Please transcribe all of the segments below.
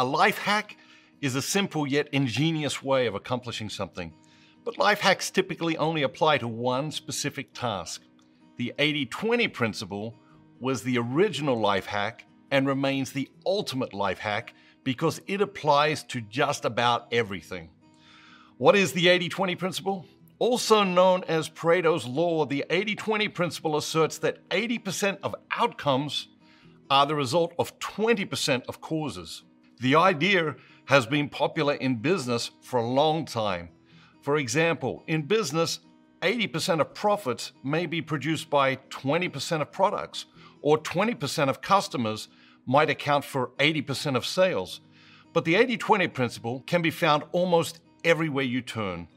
A life hack is a simple yet ingenious way of accomplishing something. But life hacks typically only apply to one specific task. The 80 20 principle was the original life hack and remains the ultimate life hack because it applies to just about everything. What is the 80 20 principle? Also known as Pareto's Law, the 80 20 principle asserts that 80% of outcomes are the result of 20% of causes. The idea has been popular in business for a long time. For example, in business, 80% of profits may be produced by 20% of products, or 20% of customers might account for 80% of sales. But the 80 20 principle can be found almost everywhere you turn.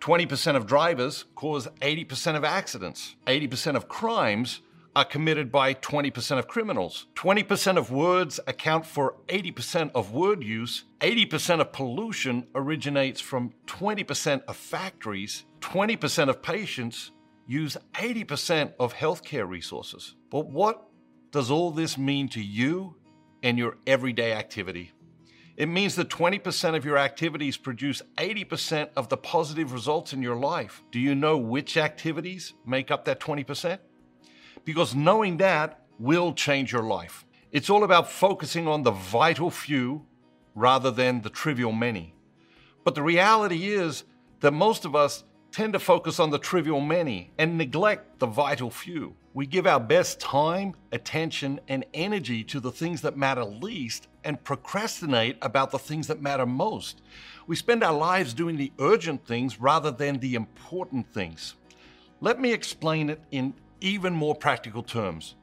20% of drivers cause 80% of accidents, 80% of crimes are committed by 20% of criminals. 20% of words account for 80% of word use. 80% of pollution originates from 20% of factories. 20% of patients use 80% of healthcare resources. But what does all this mean to you and your everyday activity? It means that 20% of your activities produce 80% of the positive results in your life. Do you know which activities make up that 20%? Because knowing that will change your life. It's all about focusing on the vital few rather than the trivial many. But the reality is that most of us tend to focus on the trivial many and neglect the vital few. We give our best time, attention, and energy to the things that matter least and procrastinate about the things that matter most. We spend our lives doing the urgent things rather than the important things. Let me explain it in even more practical terms.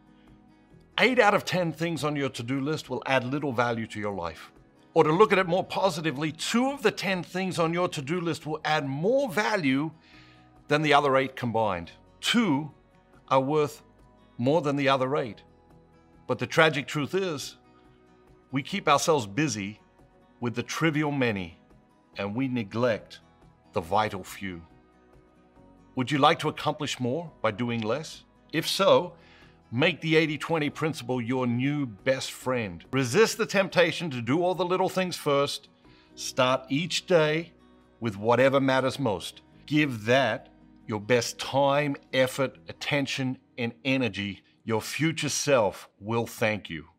Eight out of 10 things on your to do list will add little value to your life. Or to look at it more positively, two of the 10 things on your to do list will add more value than the other eight combined. Two are worth more than the other eight. But the tragic truth is, we keep ourselves busy with the trivial many and we neglect the vital few. Would you like to accomplish more by doing less? If so, make the 80 20 principle your new best friend. Resist the temptation to do all the little things first. Start each day with whatever matters most. Give that your best time, effort, attention, and energy. Your future self will thank you.